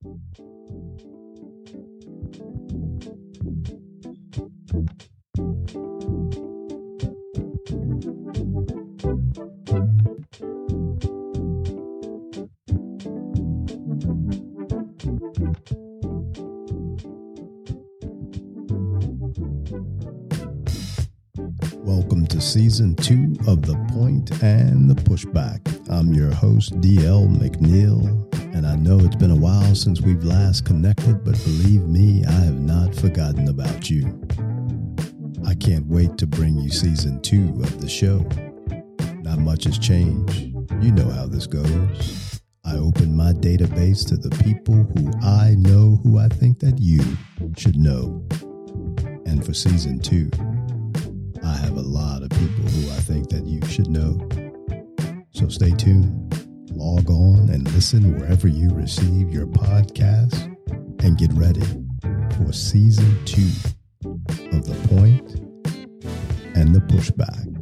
Welcome to season two of The Point and the Pushback. I'm your host, DL McNeal, while since we've last connected, but believe me, I have not forgotten about you. I can't wait to bring you season two of the show. Not much has changed. You know how this goes. I open my database to the people who I know who I think that you should know. And for season two, I have a lot of people who I think that you should know. So stay tuned, log on, and listen wherever you receive your podcast, and get ready for season two of The Point and the Pushback.